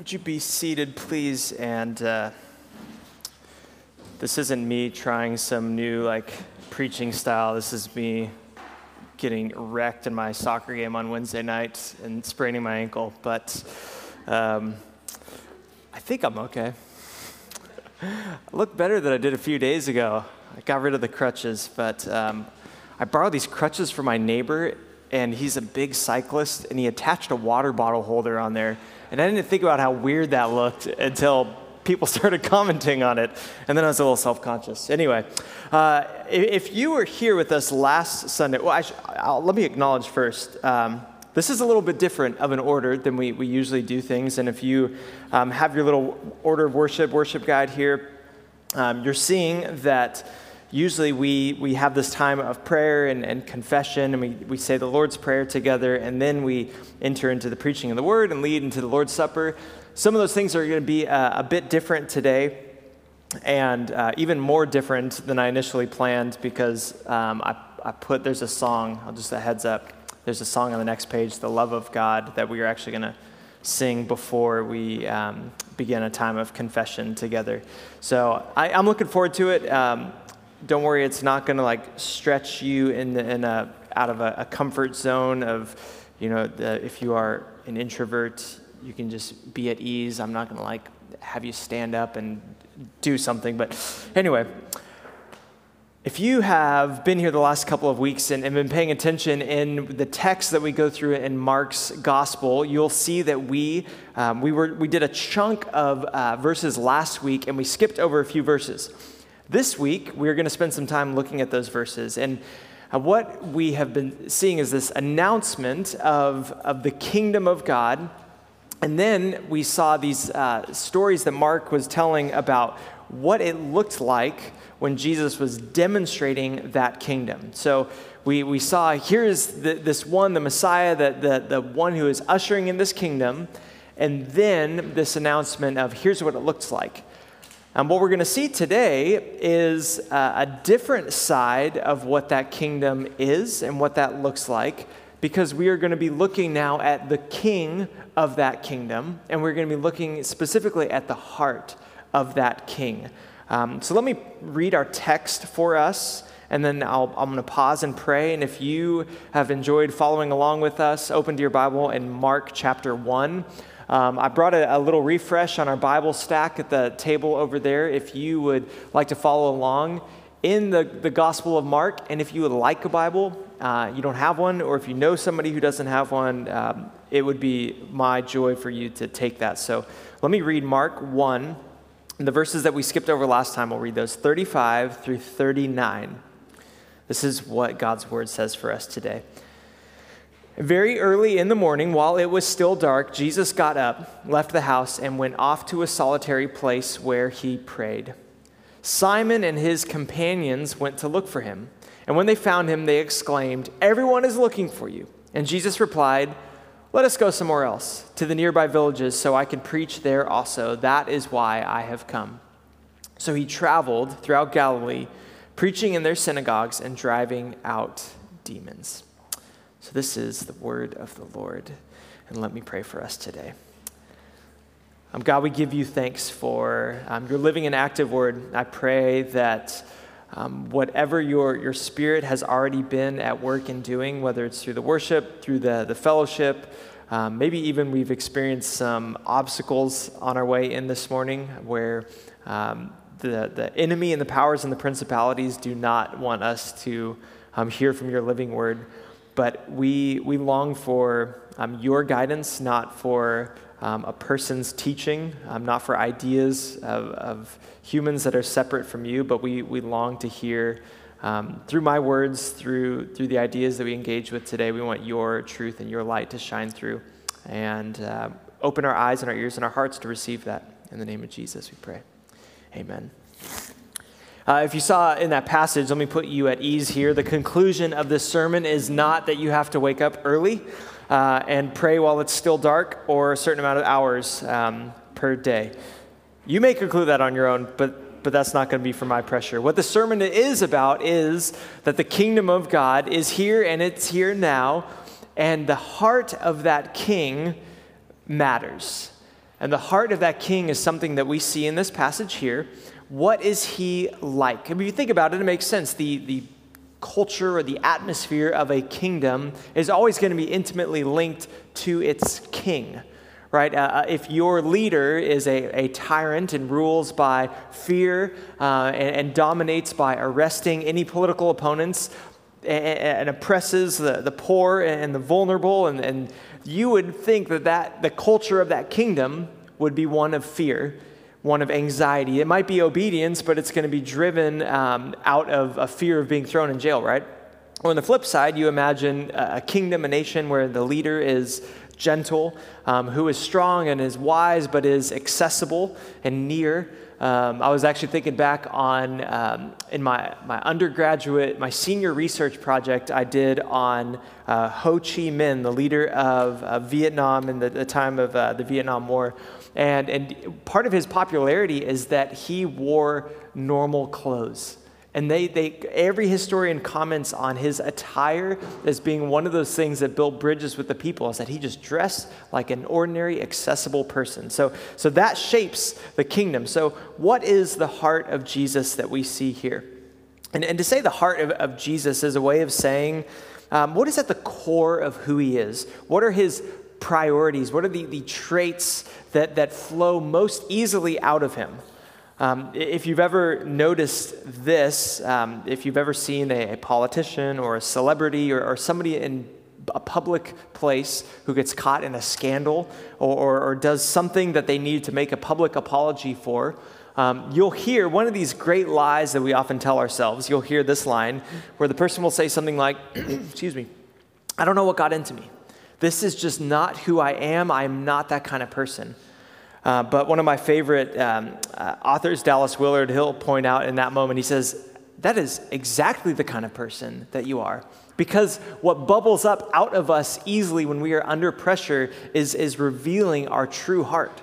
Would you be seated, please? And uh, this isn't me trying some new like preaching style. This is me getting wrecked in my soccer game on Wednesday night and spraining my ankle. But um, I think I'm okay. I look better than I did a few days ago. I got rid of the crutches, but um, I borrowed these crutches from my neighbor, and he's a big cyclist, and he attached a water bottle holder on there and I didn't think about how weird that looked until people started commenting on it. And then I was a little self conscious. Anyway, uh, if you were here with us last Sunday, well, let me acknowledge first. Um, this is a little bit different of an order than we, we usually do things. And if you um, have your little order of worship, worship guide here, um, you're seeing that usually we, we have this time of prayer and, and confession, and we, we say the Lord's Prayer together, and then we enter into the preaching of the Word and lead into the Lord's Supper. Some of those things are going to be uh, a bit different today, and uh, even more different than I initially planned because um, I, I put, there's a song, I'll just a heads up, there's a song on the next page, The Love of God, that we are actually going to sing before we um, begin a time of confession together. So I, am looking forward to it. Um, don't worry, it's not going to like stretch you in, the, in a, out of a, a, comfort zone of, you know, the, if you are an introvert, you can just be at ease. I'm not going to like have you stand up and do something. But anyway, if you have been here the last couple of weeks and, and, been paying attention in the text that we go through in Mark's gospel, you'll see that we, um, we, were, we did a chunk of uh, verses last week and we skipped over a few verses. This week, we're going to spend some time looking at those verses. And uh, what we have been seeing is this announcement of, of the kingdom of God. And then we saw these uh, stories that Mark was telling about what it looked like when Jesus was demonstrating that kingdom. So we, we saw here's the, this one, the Messiah, the, the, the one who is ushering in this kingdom. And then this announcement of here's what it looks like. And what we're going to see today is uh, a different side of what that kingdom is and what that looks like, because we are going to be looking now at the king of that kingdom, and we're going to be looking specifically at the heart of that king. Um, so let me read our text for us, and then i am going to pause and pray. And if you have enjoyed following along with us, open to your Bible in Mark chapter 1. Um, I brought a, a, little refresh on our Bible stack at the table over there if you would like to follow along in the, the Gospel of Mark. And if you would like a Bible, uh, you don't have one, or if you know somebody who doesn't have one, um, it would be my joy for you to take that. So let me read Mark 1. The verses that we skipped over last time, we'll read those 35 through 39. This is what God's word says for us today. Very early in the morning, while it was still dark, Jesus got up, left the house, and went off to a solitary place where he prayed. Simon and his companions went to look for him. And when they found him, they exclaimed, Everyone is looking for you. And Jesus replied, Let us go somewhere else, to the nearby villages, so I can preach there also. That is why I have come. So he traveled throughout Galilee, preaching in their synagogues and driving out demons. So, this is the word of the Lord. And let me pray for us today. Um, God, we give you thanks for um, your living and active word. I pray that um, whatever your, your spirit has already been at work in doing, whether it's through the worship, through the, the fellowship, um, maybe even we've experienced some obstacles on our way in this morning where um, the, the enemy and the powers and the principalities do not want us to um, hear from your living word but we, we long for um, your guidance, not for um, a person's teaching, um, not for ideas of, of, humans that are separate from you, but we, we long to hear um, through my words, through, through the ideas that we engage with today, we want your truth and your light to shine through and uh, open our eyes and our ears and our hearts to receive that. In the name of Jesus, we pray. Amen. Uh, if you saw in that passage, let me put you at ease here. The conclusion of this sermon is not that you have to wake up early uh, and pray while it's still dark or a certain amount of hours um, per day. You may conclude that on your own, but, but that's not going to be for my pressure. What the sermon is about is that the kingdom of God is here and it's here now, and the heart of that king matters. And the heart of that king is something that we see in this passage here. What is he like? I mean, if you think about it, it makes sense. The, the culture or the atmosphere of a kingdom is always going to be intimately linked to its king right? Uh, uh, if your leader is a, a tyrant and rules by fear uh, and, and, dominates by arresting any political opponents and, and, oppresses the, the poor and the vulnerable, and, and you would think that, that the culture of that kingdom would be one of fear. One of anxiety. It might be obedience, but it's going to be driven um, out of a fear of being thrown in jail, right? Or on the flip side, you imagine a kingdom, a nation where the leader is gentle, um, who is strong and is wise, but is accessible and near. Um, I was actually thinking back on um, in my, my undergraduate, my senior research project I did on uh, Ho Chi Minh, the leader of uh, Vietnam in the, the time of uh, the Vietnam War. And, and part of his popularity is that he wore normal clothes. And they, they, every historian comments on his attire as being one of those things that built bridges with the people, is that he just dressed like an ordinary, accessible person. So, so that shapes the kingdom. So, what is the heart of Jesus that we see here? And, and to say the heart of, of Jesus is a way of saying, um, what is at the core of who he is? What are his priorities? What are the, the traits that, that flow most easily out of him? Um, if you've ever noticed this, um, if you've ever seen a, a politician or a celebrity or, or, somebody in a public place who gets caught in a scandal or, or, or does something that they need to make a public apology for, um, you'll hear one of these great lies that we often tell ourselves. You'll hear this line where the person will say something like, Excuse me, I don't know what got into me. This is just not who I am. I'm not that kind of person. Uh, but one of my favorite um, uh, authors, Dallas Willard, he'll point out in that moment, he says, That is exactly the kind of person that you are. Because what bubbles up out of us easily when we are under pressure is, is revealing our true heart.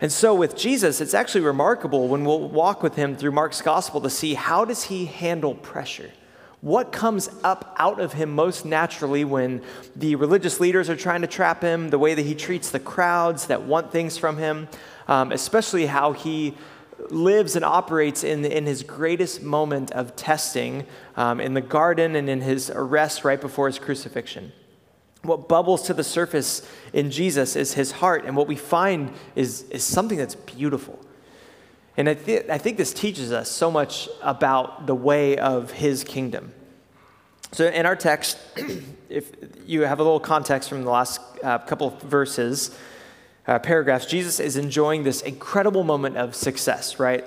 And so with Jesus, it's actually remarkable when we'll walk with him through Mark's gospel to see how does he handle pressure? What comes up out of him most naturally when the religious leaders are trying to trap him, the way that he treats the crowds that want things from him, um, especially how he lives and operates in, in his greatest moment of testing um, in the garden and in his arrest right before his crucifixion. What bubbles to the surface in Jesus is his heart, and what we find is, is something that's beautiful. And I, th- I think this teaches us so much about the way of his kingdom. So, in our text, if you have a little context from the last uh, couple of verses, uh, paragraphs, Jesus is enjoying this incredible moment of success, right?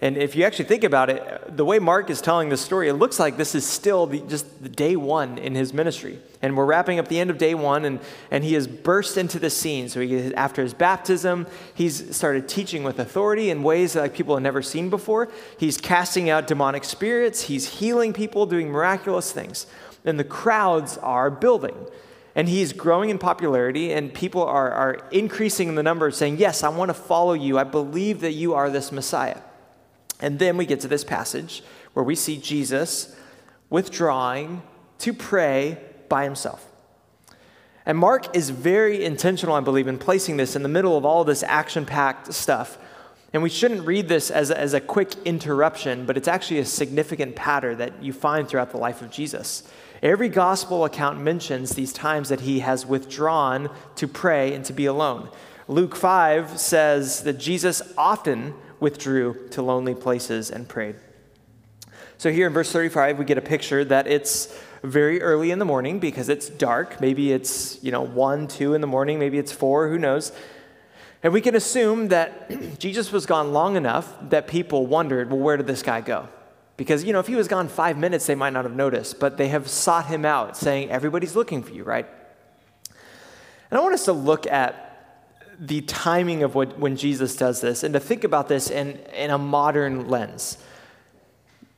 And if you actually think about it, the way Mark is telling this story, it looks like this is still the, just the day one in his ministry. And we're wrapping up the end of day one, and, and he has burst into the scene. So he, after his baptism, he's started teaching with authority in ways that like, people have never seen before. He's casting out demonic spirits, he's healing people, doing miraculous things. And the crowds are building. And he's growing in popularity, and people are, are increasing in the numbers, saying, Yes, I want to follow you. I believe that you are this Messiah. And then we get to this passage where we see Jesus withdrawing to pray by himself. And Mark is very intentional, I believe, in placing this in the middle of all this action packed stuff. And we shouldn't read this as a, as a quick interruption, but it's actually a significant pattern that you find throughout the life of Jesus. Every gospel account mentions these times that he has withdrawn to pray and to be alone. Luke 5 says that Jesus often withdrew to lonely places and prayed. So here in verse 35, we get a picture that it's very early in the morning because it's dark. Maybe it's, you know, 1, 2 in the morning, maybe it's 4, who knows. And we can assume that Jesus was gone long enough that people wondered, well, where did this guy go? Because, you know, if he was gone five minutes, they might not have noticed, but they have sought him out, saying, everybody's looking for you, right? And I want us to look at the timing of what, when Jesus does this and to think about this in, in a modern lens.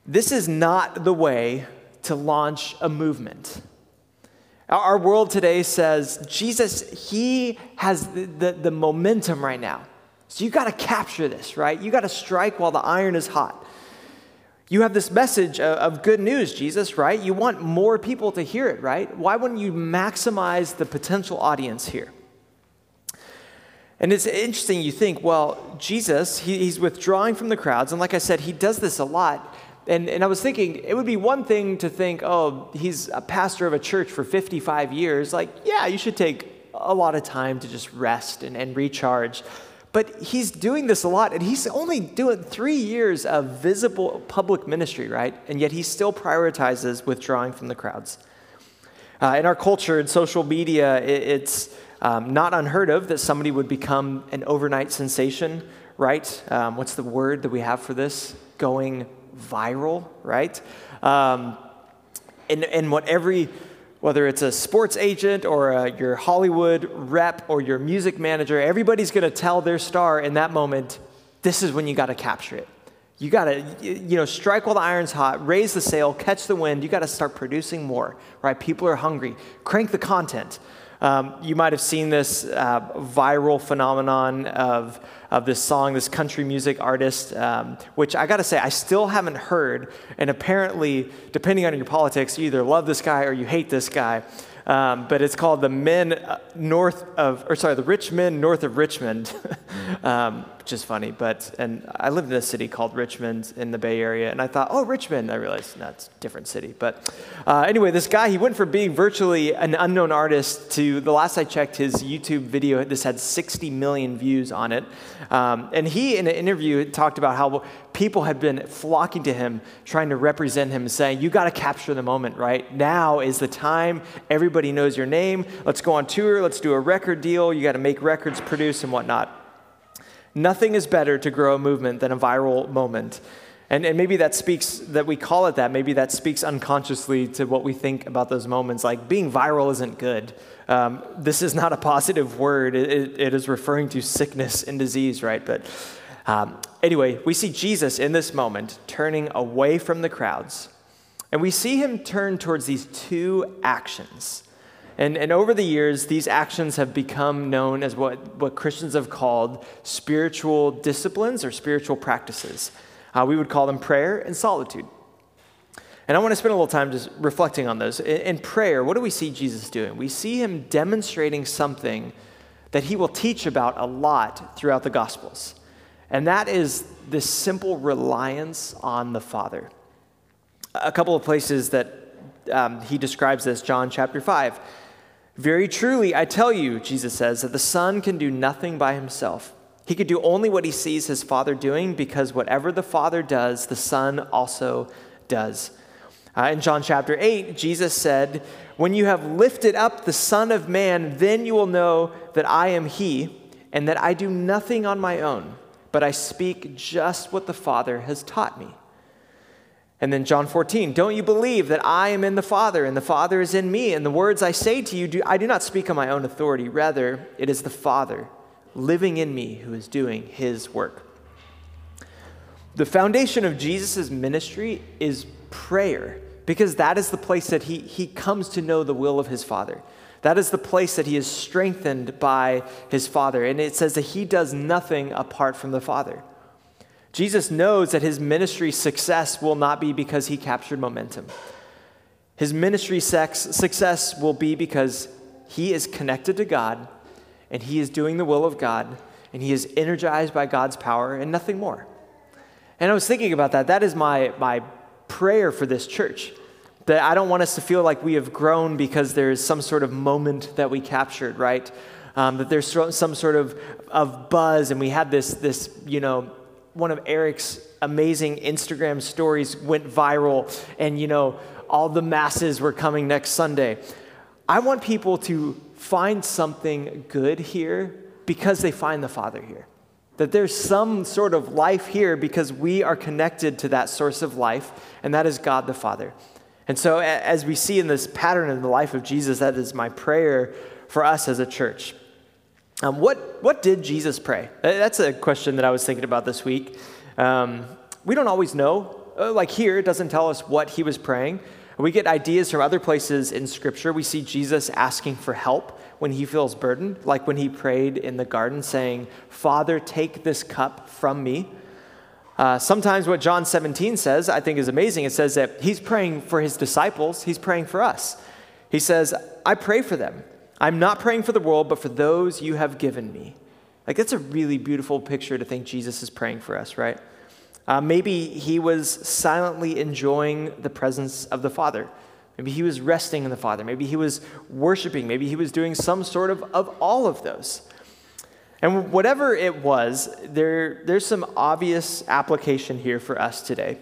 This is not the way to launch a movement. Our world today says Jesus, he has the, the, the momentum right now. So you got to capture this, right? You got to strike while the iron is hot. You have this message of good news, Jesus, right? You want more people to hear it, right? Why wouldn't you maximize the potential audience here? And it's interesting, you think, well, Jesus, he, he's withdrawing from the crowds. And like I said, he does this a lot. And, and I was thinking, it would be one thing to think, oh, he's a pastor of a church for 55 years. Like, yeah, you should take a lot of time to just rest and, and recharge. But he's doing this a lot, and he's only doing three years of visible public ministry, right? And yet he still prioritizes withdrawing from the crowds. Uh, in our culture, in social media, it, it's um, not unheard of that somebody would become an overnight sensation, right? Um, what's the word that we have for this? Going viral, right? Um, and, and what every, whether it's a sports agent or a, your Hollywood rep or your music manager, everybody's going to tell their star in that moment, this is when you got to capture it. You got to, you know, strike while the iron's hot, raise the sail, catch the wind. You got to start producing more, right? People are hungry. Crank the content. Um, you might have seen this uh, viral phenomenon of, of this song, this country music artist, um, which I gotta say, I still haven't heard. And apparently, depending on your politics, you either love this guy or you hate this guy. Um, but it's called the Men uh, North of, or sorry, the Rich Men North of Richmond. which is funny. But and I lived in a city called Richmond in the Bay Area, and I thought, oh, Richmond. I realized that's a different city. But uh, anyway, this guy he went from being virtually an unknown artist to the last I checked, his YouTube video this had 60 million views on it, um, and he in an interview talked about how people had been flocking to him, trying to represent him, saying, You got to capture the moment, right? Now is the time. Everybody knows your name. Let's go on tour. Let's do a record deal. You got to make records, produce, and whatnot. Nothing is better to grow a movement than a viral moment. And, and maybe that speaks, that we call it that, maybe that speaks unconsciously to what we think about those moments. Like being viral isn't good. Um, this is not a positive word, it, it is referring to sickness and disease, right? But um, anyway, we see Jesus in this moment turning away from the crowds. And we see him turn towards these two actions and, and over the years, these actions have become known as what, what Christians have called spiritual disciplines or spiritual practices. Uh, we would call them prayer and solitude. And I want to spend a little time just reflecting on those. In, in prayer, what do we see Jesus doing? We see him demonstrating something that he will teach about a lot throughout the Gospels. And that is this simple reliance on the Father. A couple of places that um, he describes this, John chapter 5. Very truly, I tell you, Jesus says, that the Son can do nothing by himself. He could do only what he sees his Father doing because whatever the Father does, the Son also does. Uh, in John chapter 8, Jesus said, When you have lifted up the Son of Man, then you will know that I am He, and that I do nothing on my own, but I speak just what the Father has taught me. And then John 14, don't you believe that I am in the Father and the Father is in me? And the words I say to you, do, I do not speak on my own authority. Rather, it is the Father living in me who is doing his work. The foundation of Jesus' ministry is prayer because that is the place that he, he comes to know the will of his Father. That is the place that he is strengthened by his Father. And it says that he does nothing apart from the Father. Jesus knows that his ministry success will not be because he captured momentum. His ministry success will be because he is connected to God and he is doing the will of God and he is energized by God's power and nothing more. And I was thinking about that. That is my, my prayer for this church. That I don't want us to feel like we have grown because there's some sort of moment that we captured, right? Um, that there's some sort of, of buzz and we had this, this, you know, one of Erick's amazing Instagram stories went viral, and you know, all the masses were coming next Sunday. I want people to find something good here because they find the Father here. That there's some sort of life here because we are connected to that source of life, and that is God the Father. And so, as we see in this pattern in the life of Jesus, that is my prayer for us as a church. Um, what, what did Jesus pray? Uh, that's a question that I was thinking about this week. Um, we don't always know. Uh, like here, it doesn't tell us what he was praying. We get ideas from other places in Scripture. We see Jesus asking for help when he feels burdened, like when he prayed in the garden, saying, Father, take this cup from me. Uh, sometimes what John 17 says, I think is amazing. It says that he's praying for his disciples, he's praying for us. He says, I pray for them. I'm not praying for the world, but for those you have given me, Like, that's a really beautiful picture to think Jesus is praying for us, right? Uh, maybe he was silently enjoying the presence of the Father. Maybe he was resting in the Father. Maybe he was worshiping. Maybe he was doing some sort of, of all of those. And whatever it was, there, there's some obvious application here for us today.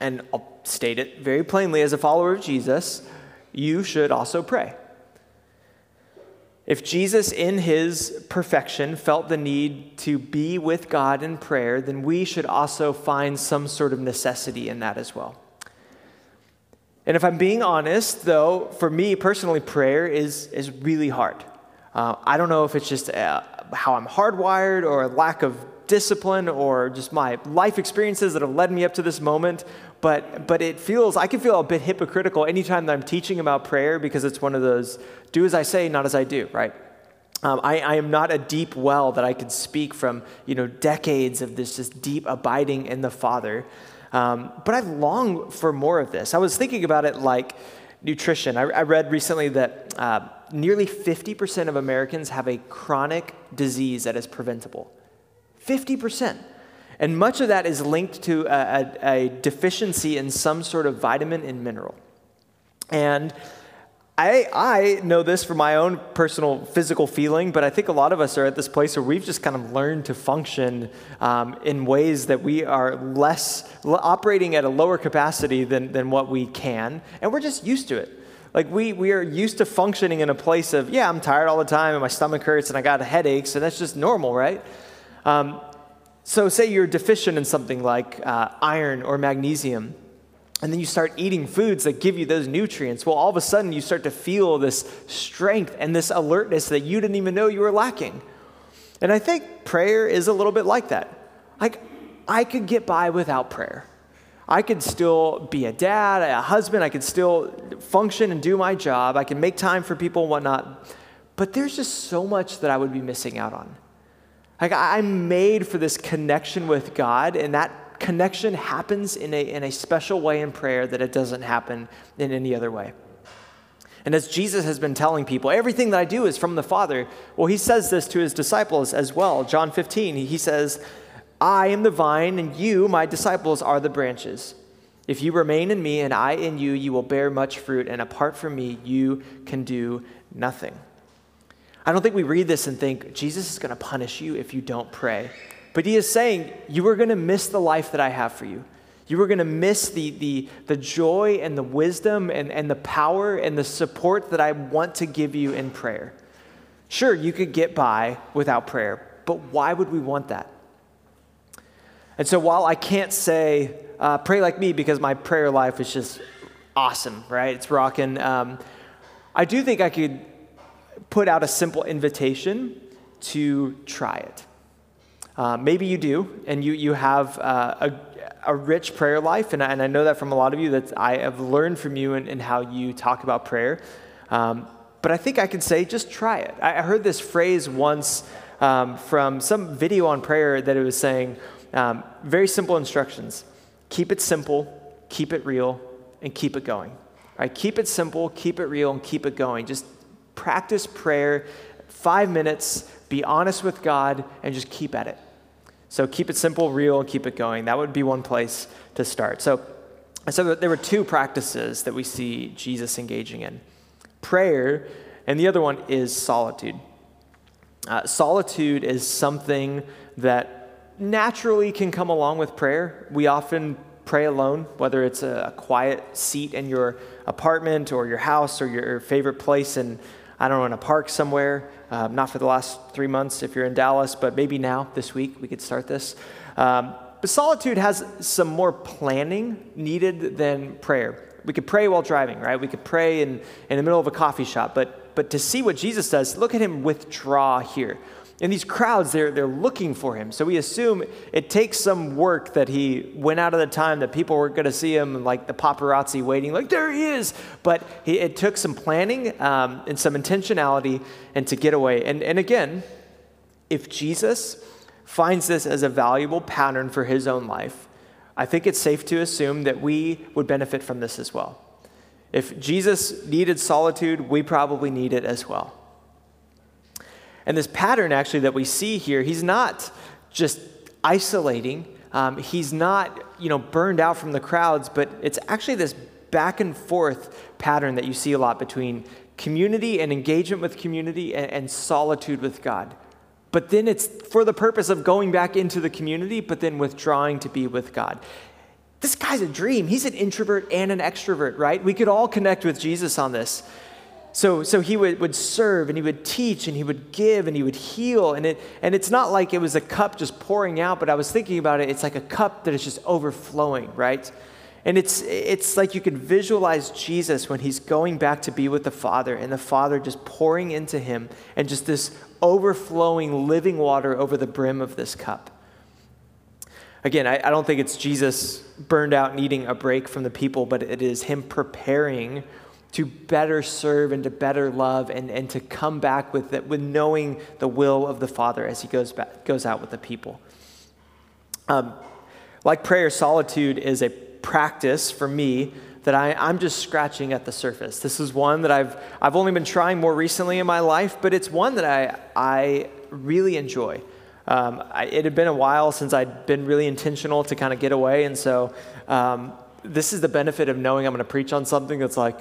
And I'll state it very plainly as a follower of Jesus, you should also pray. If Jesus, in his perfection, felt the need to be with God in prayer, then we should also find some sort of necessity in that as well. And if I'm being honest, though, for me personally, prayer is, is really hard. Uh, I don't know if it's just uh, how I'm hardwired or lack of discipline or just my life experiences that have led me up to this moment, but, but it feels, I can feel a bit hypocritical anytime that I'm teaching about prayer because it's one of those do as I say, not as I do, right? Um, I, I, am not a deep well that I could speak from, you know, decades of this just deep abiding in the Father. Um, but I long for more of this. I was thinking about it like nutrition. I, I read recently that uh, nearly 50% of Americans have a chronic disease that is preventable. 50%. And much of that is linked to a, a, a deficiency in some sort of vitamin and mineral. And I, I know this from my own personal physical feeling, but I think a lot of us are at this place where we've just kind of learned to function um, in ways that we are less, operating at a lower capacity than, than what we can, and we're just used to it. Like we, we are used to functioning in a place of, yeah, I'm tired all the time and my stomach hurts and I got headaches, and that's just normal, right? Um, so, say you're deficient in something like uh, iron or magnesium and then you start eating foods that give you those nutrients, well, all of a sudden you start to feel this strength and this alertness that you didn't even know you were lacking. And I think prayer is a little bit like that. Like, I could get by without prayer. I could still be a dad, a husband, I could still function and do my job, I can make time for people and whatnot. But there's just so much that I would be missing out on. Like, I'm made for this connection with God, and that connection happens in a, in a special way in prayer that it doesn't happen in any other way. And as Jesus has been telling people, everything that I do is from the Father, well, he says this to his disciples as well. John 15, he says, I am the vine, and you, my disciples, are the branches. If you remain in me and I in you, you will bear much fruit, and apart from me, you can do nothing. I don't think we read this and think, Jesus is going to punish you if you don't pray. But he is saying, You are going to miss the life that I have for you. You are going to miss the, the, the joy and the wisdom and, and the power and the support that I want to give you in prayer. Sure, you could get by without prayer, but why would we want that? And so while I can't say, uh, pray like me because my prayer life is just awesome, right? It's rocking. Um, I do think I could put out a simple invitation to try it. Uh, maybe you do, and you, you have uh, a, a rich prayer life, and I, and I know that from a lot of you that I have learned from you and, how you talk about prayer. Um, but I think I can say just try it. I, I heard this phrase once um, from some video on prayer that it was saying um, very simple instructions keep it simple, keep it real, and keep it going. Right? Keep it simple, keep it real, and keep it going. Just practice prayer five minutes, be honest with God, and just keep at it. So keep it simple, real, and keep it going. That would be one place to start. So, so there were two practices that we see Jesus engaging in prayer, and the other one is solitude. Uh, solitude is something that naturally can come along with prayer. We often pray alone, whether it's a, quiet seat in your apartment or your house or your favorite place in I don't know, in a park somewhere. Uh, not for the last three months if you're in Dallas, but maybe now, this week, we could start this. Um, but solitude has some more planning needed than prayer. We could pray while driving, right? We could pray in, in the middle of a coffee shop. But, but to see what Jesus does, look at him withdraw here. And these crowds, they're, they're looking for him. So we assume it takes some work that he went out of the time that people were going to see him, like the paparazzi waiting, like, there he is. But he, it took some planning um, and some intentionality and to get away. And, and again, if Jesus finds this as a valuable pattern for his own life, I think it's safe to assume that we would benefit from this as well. If Jesus needed solitude, we probably need it as well. And this pattern, actually, that we see here, he's not just isolating. Um, he's not, you know, burned out from the crowds, but it's actually this back and forth pattern that you see a lot between community and engagement with community and, and solitude with God. But then it's for the purpose of going back into the community, but then withdrawing to be with God. This guy's a dream. He's an introvert and an extrovert, right? We could all connect with Jesus on this. So, so he would, would serve and he would teach and he would give and he would heal. And, it, and it's not like it was a cup just pouring out, but I was thinking about it. It's like a cup that is just overflowing, right? And it's, it's like you can visualize Jesus when he's going back to be with the Father and the Father just pouring into him and just this overflowing living water over the brim of this cup. Again, I, I don't think it's Jesus burned out needing a break from the people, but it is him preparing to better serve and to better love and, and to come back with, it, with knowing the will of the Father as he goes, back, goes out with the people. Um, like prayer, solitude is a practice for me that I, I'm just scratching at the surface. This is one that I've, I've only been trying more recently in my life, but it's one that I, I really enjoy. Um, I, it had been a while since I'd been really intentional to kind of get away, and so um, this is the benefit of knowing I'm going to preach on something that's like,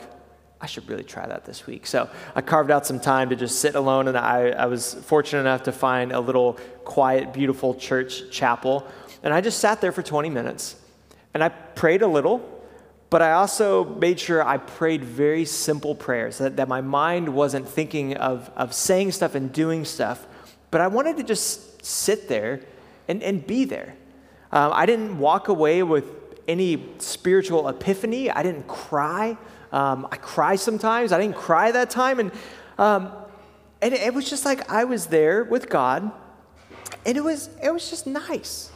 I should really try that this week. So I carved out some time to just sit alone, and I, I was fortunate enough to find a little quiet, beautiful church chapel. And I just sat there for 20 minutes, and I prayed a little, but I also made sure I prayed very simple prayers, that, that my mind wasn't thinking of, of saying stuff and doing stuff, but I wanted to just sit there and, and be there. Um, I didn't walk away with any spiritual epiphany, I didn't cry. Um, I cry sometimes. I didn't cry that time. And, um, and it was just like I was there with God, and it was, it was just nice.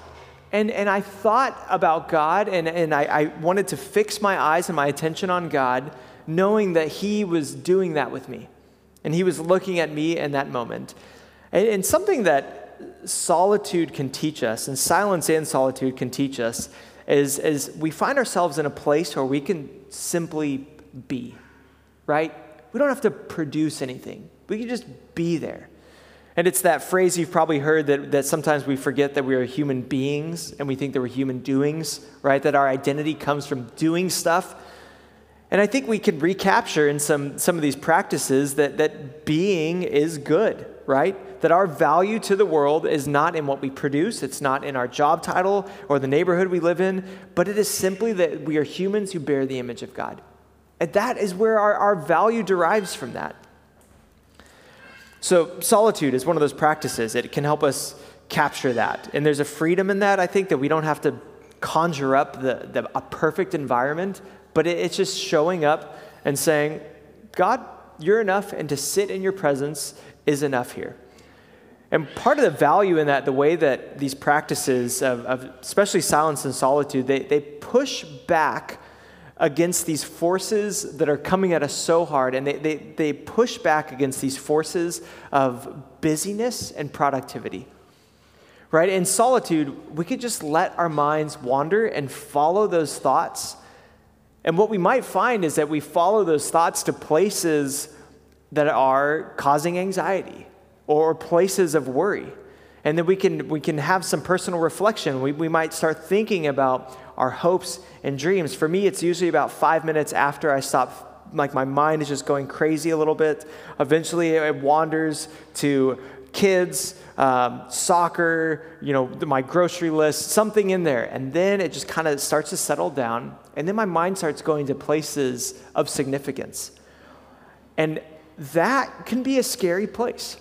And, and I thought about God, and, and I, I wanted to fix my eyes and my attention on God, knowing that He was doing that with me. And He was looking at me in that moment. And, and something that solitude can teach us, and silence and solitude can teach us, is, is we find ourselves in a place where we can simply be, right? We don't have to produce anything, we can just be there. And it's that phrase you've probably heard that, that sometimes we forget that we are human beings and we think that we're human doings, right? That our identity comes from doing stuff. And I think we can recapture in some, some of these practices that, that being is good, right? That our value to the world is not in what we produce, it's not in our job title or the neighborhood we live in, but it is simply that we are humans who bear the image of God. And that is where our, our value derives from that. So, solitude is one of those practices. It can help us capture that. And there's a freedom in that, I think, that we don't have to conjure up the, the, a perfect environment, but it, it's just showing up and saying, God, you're enough, and to sit in your presence is enough here. And part of the value in that, the way that these practices of, of especially silence and solitude, they, they push back against these forces that are coming at us so hard, and they, they, they push back against these forces of busyness and productivity. Right? In solitude, we could just let our minds wander and follow those thoughts. And what we might find is that we follow those thoughts to places that are causing anxiety or places of worry. And then we can, we can have some personal reflection. We, we might start thinking about our hopes and dreams. For me, it's usually about five minutes after I stop, like my mind is just going crazy a little bit. Eventually, it wanders to kids, um, soccer, you know, my grocery list, something in there. And then it just kind of starts to settle down. And then my mind starts going to places of significance. And that can be a scary place.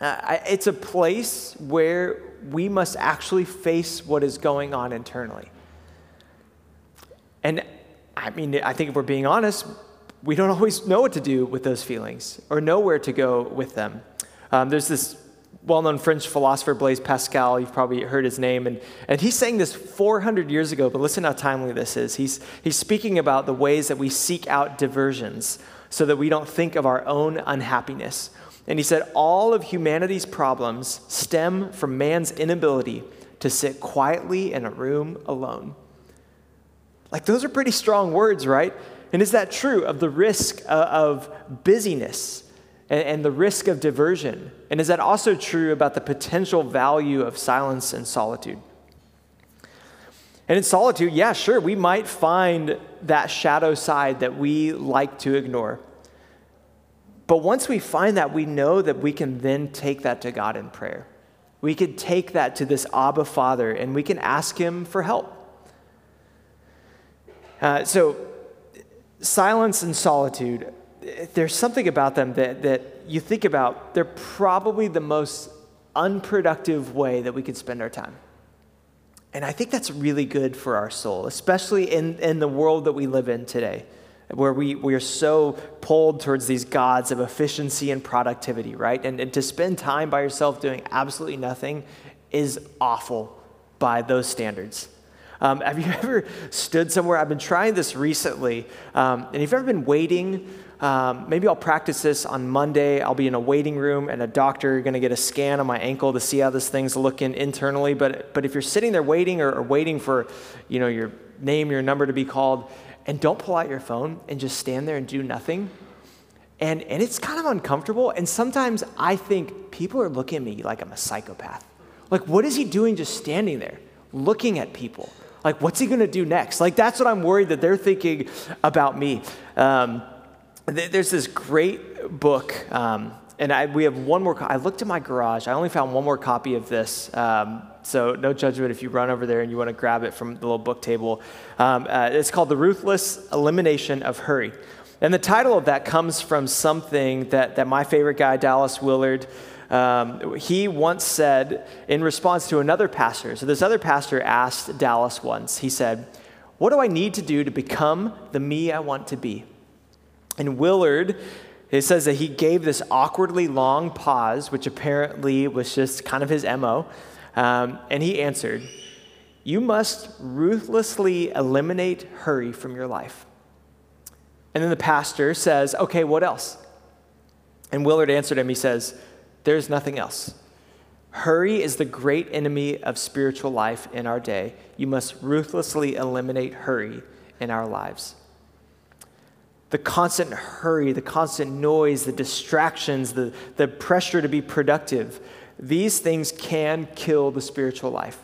Uh, it's a place where we must actually face what is going on internally. And I mean, I think if we're being honest, we don't always know what to do with those feelings or know where to go with them. Um, there's this well known French philosopher, Blaise Pascal. You've probably heard his name. And, and he's saying this 400 years ago, but listen how timely this is. He's, he's speaking about the ways that we seek out diversions so that we don't think of our own unhappiness. And he said, All of humanity's problems stem from man's inability to sit quietly in a room alone. Like, those are pretty strong words, right? And is that true of the risk uh, of busyness and, and the risk of diversion? And is that also true about the potential value of silence and solitude? And in solitude, yeah, sure, we might find that shadow side that we like to ignore. But once we find that, we know that we can then take that to God in prayer. We could take that to this Abba Father and we can ask Him for help. Uh, so, silence and solitude, there's something about them that, that you think about, they're probably the most unproductive way that we could spend our time. And I think that's really good for our soul, especially in, in the world that we live in today, where we, we are so pulled towards these gods of efficiency and productivity, right? And, and to spend time by yourself doing absolutely nothing is awful by those standards. Um, have you ever stood somewhere? I've been trying this recently. Um, and if you've ever been waiting, um, maybe I'll practice this on Monday. I'll be in a waiting room and a doctor is going to get a scan on my ankle to see how this thing's looking internally. But, but if you're sitting there waiting or, or waiting for, you know, your name, your number to be called, and don't pull out your phone and just stand there and do nothing, and, and it's kind of uncomfortable. And sometimes I think people are looking at me like I'm a psychopath. Like, what is he doing just standing there, looking at people? Like, what's he to do next? Like, that's what I'm worried that they're thinking about me. Um, there's this great book, um, and I, we have one more. Co- I looked in my garage. I only found one more copy of this. Um, so no judgment if you run over there and you want to grab it from the little book table. Um, uh, it's called The Ruthless Elimination of Hurry. And the title of that comes from something that, that my favorite guy, Dallas Willard, um, he once said in response to another pastor. So this other pastor asked Dallas once, he said, What do I need to do to become the me I want to be? And Willard, it says that he gave this awkwardly long pause, which apparently was just kind of his MO. Um, and he answered, You must ruthlessly eliminate hurry from your life. And then the pastor says, Okay, what else? And Willard answered him, He says, There's nothing else. Hurry is the great enemy of spiritual life in our day. You must ruthlessly eliminate hurry in our lives the constant hurry, the constant noise, the distractions, the, the pressure to be productive, these things can kill the spiritual life.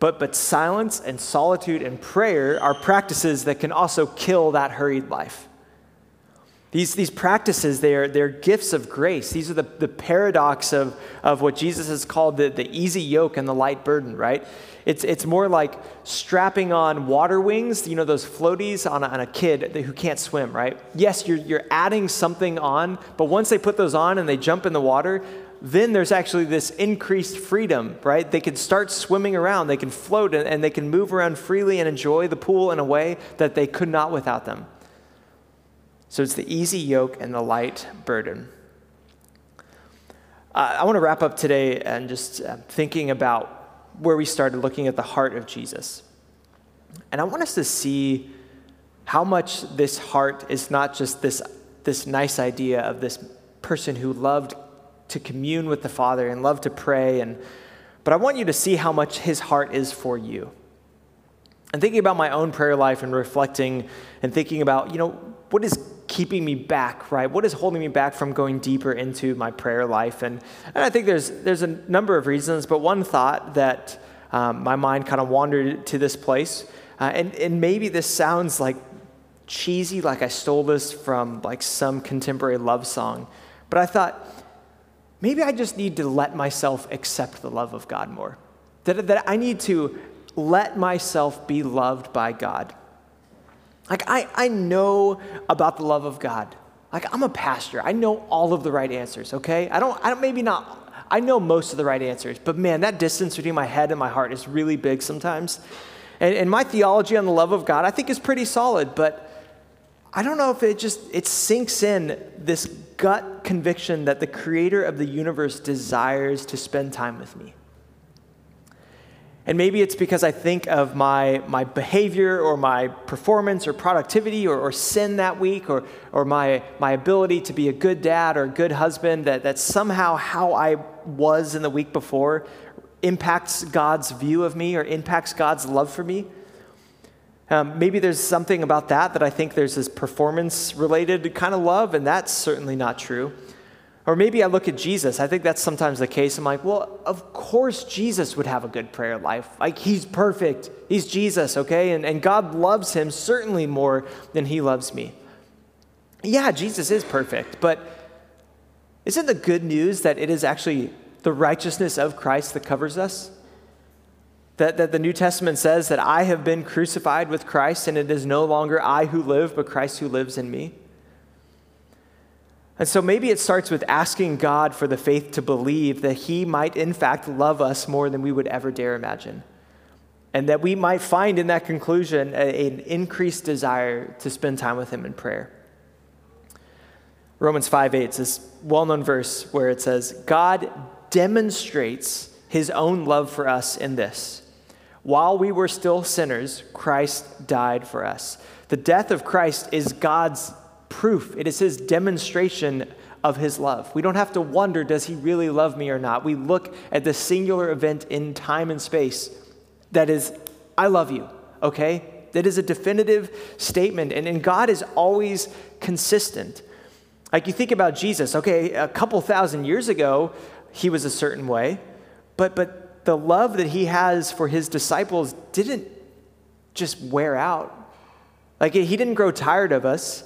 But, but silence and solitude and prayer are practices that can also kill that hurried life. These, these practices, they are, they're gifts of grace. These are the, the paradox of, of what Jesus has called the, the easy yoke and the light burden, right? It's, it's more like strapping on water wings, you know, those floaties on a, on a kid who can't swim, right? Yes, you're, you're adding something on, but once they put those on and they jump in the water, then there's actually this increased freedom, right? They can start swimming around, they can float, and, they can move around freely and enjoy the pool in a way that they could not without them. So it's the easy yoke and the light burden. Uh, I want to wrap up today and just uh, thinking about where we started looking at the heart of Jesus. And I want us to see how much this heart is not just this, this nice idea of this person who loved to commune with the Father and love to pray. And, but I want you to see how much his heart is for you. And thinking about my own prayer life and reflecting and thinking about, you know, what is keeping me back, right? What is holding me back from going deeper into my prayer life? And, and I think there's, there's a number of reasons, but one thought that um, my mind kind of wandered to this place, uh, and, and maybe this sounds like cheesy, like I stole this from like some contemporary love song, but I thought, maybe I just need to let myself accept the love of God more. That, that I need to let myself be loved by God. Like, I, I know about the love of God. Like, I'm a pastor. I know all of the right answers, okay? I don't, I don't, maybe not, I know most of the right answers, but man, that distance between my head and my heart is really big sometimes. And, and my theology on the love of God, I think, is pretty solid, but I don't know if it just, it sinks in this gut conviction that the creator of the universe desires to spend time with me. And maybe it's because I think of my, my behavior or my performance or productivity or, or sin that week or, or my, my ability to be a good dad or a good husband, that, that somehow how I was in the week before impacts God's view of me or impacts God's love for me. Um, maybe there's something about that that I think there's this performance related kind of love, and that's certainly not true. Or maybe I look at Jesus. I think that's sometimes the case. I'm like, well, of course Jesus would have a good prayer life. Like, he's perfect. He's Jesus, okay? And, and God loves him certainly more than he loves me. Yeah, Jesus is perfect, but isn't the good news that it is actually the righteousness of Christ that covers us? That, that the New Testament says that I have been crucified with Christ, and it is no longer I who live, but Christ who lives in me. And so maybe it starts with asking God for the faith to believe that He might, in fact, love us more than we would ever dare imagine. And that we might find in that conclusion a, an increased desire to spend time with Him in prayer. Romans 5 8 is this well known verse where it says, God demonstrates His own love for us in this. While we were still sinners, Christ died for us. The death of Christ is God's proof, it is his demonstration of his love. We don't have to wonder, does he really love me or not? We look at the singular event in time and space that is, I love you, okay? That is a definitive statement, and, and God is always consistent. Like you think about Jesus, okay, a couple thousand years ago, he was a certain way, but, but the love that he has for his disciples didn't just wear out. Like he didn't grow tired of us.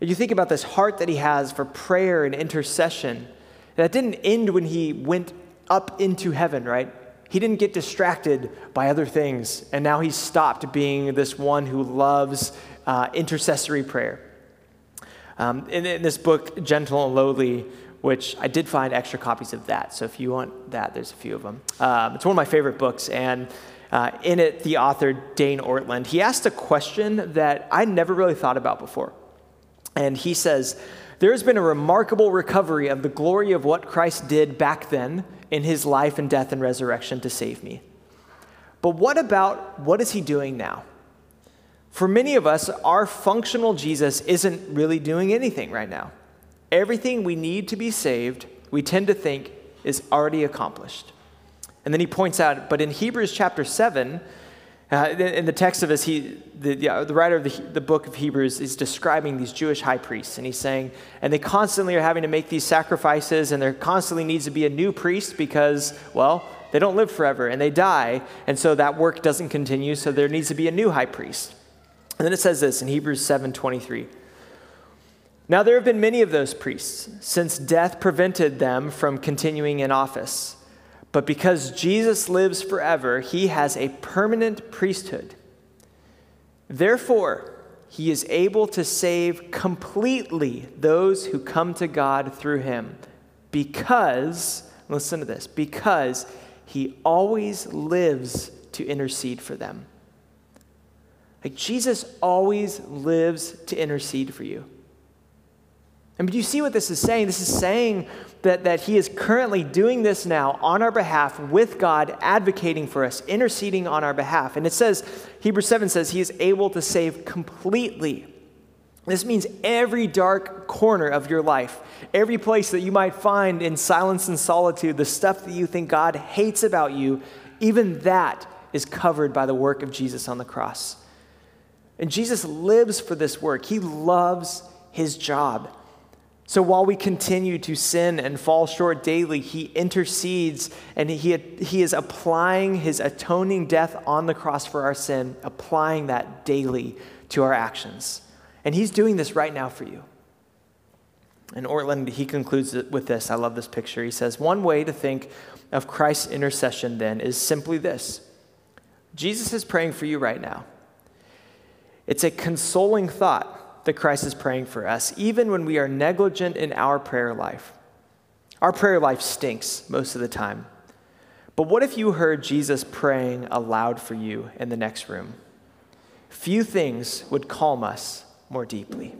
You think about this heart that he has for prayer and intercession. That didn't end when he went up into heaven, right? He didn't get distracted by other things, and now he's stopped being this one who loves uh, intercessory prayer. Um, in, in, this book, Gentle and Lowly, which I did find extra copies of that, so if you want that, there's a few of them. Um, it's one of my favorite books, and uh, in it, the author, Dane Ortlund, he asked a question that I never really thought about before. And he says, There has been a remarkable recovery of the glory of what Christ did back then in his life and death and resurrection to save me. But what about what is he doing now? For many of us, our functional Jesus isn't really doing anything right now. Everything we need to be saved, we tend to think, is already accomplished. And then he points out, but in Hebrews chapter 7, uh, in the text of this, he, the, the writer of the, the book of Hebrews is describing these Jewish high priests, and he's saying, and they constantly are having to make these sacrifices, and there constantly needs to be a new priest because, well, they don't live forever and they die, and so that work doesn't continue, so there needs to be a new high priest. And then it says this in Hebrews 7:23. Now there have been many of those priests, since death prevented them from continuing in office. But because Jesus lives forever, he has a permanent priesthood. Therefore, he is able to save completely those who come to God through him because, listen to this, because he always lives to intercede for them. Like Jesus always lives to intercede for you. And do you see what this is saying? This is saying that, that he is currently doing this now on our behalf with God, advocating for us, interceding on our behalf. And it says, Hebrews 7 says, he is able to save completely. This means every dark corner of your life, every place that you might find in silence and solitude, the stuff that you think God hates about you, even that is covered by the work of Jesus on the cross. And Jesus lives for this work, he loves his job. So while we continue to sin and fall short daily, he intercedes and he, he is applying his atoning death on the cross for our sin, applying that daily to our actions. And he's doing this right now for you. And Ortlund, he concludes with this. I love this picture. He says, One way to think of Christ's intercession then is simply this Jesus is praying for you right now. It's a consoling thought that Christ is praying for us, even when we are negligent in our prayer life. Our prayer life stinks most of the time. But what if you heard Jesus praying aloud for you in the next room? Few things would calm us more deeply.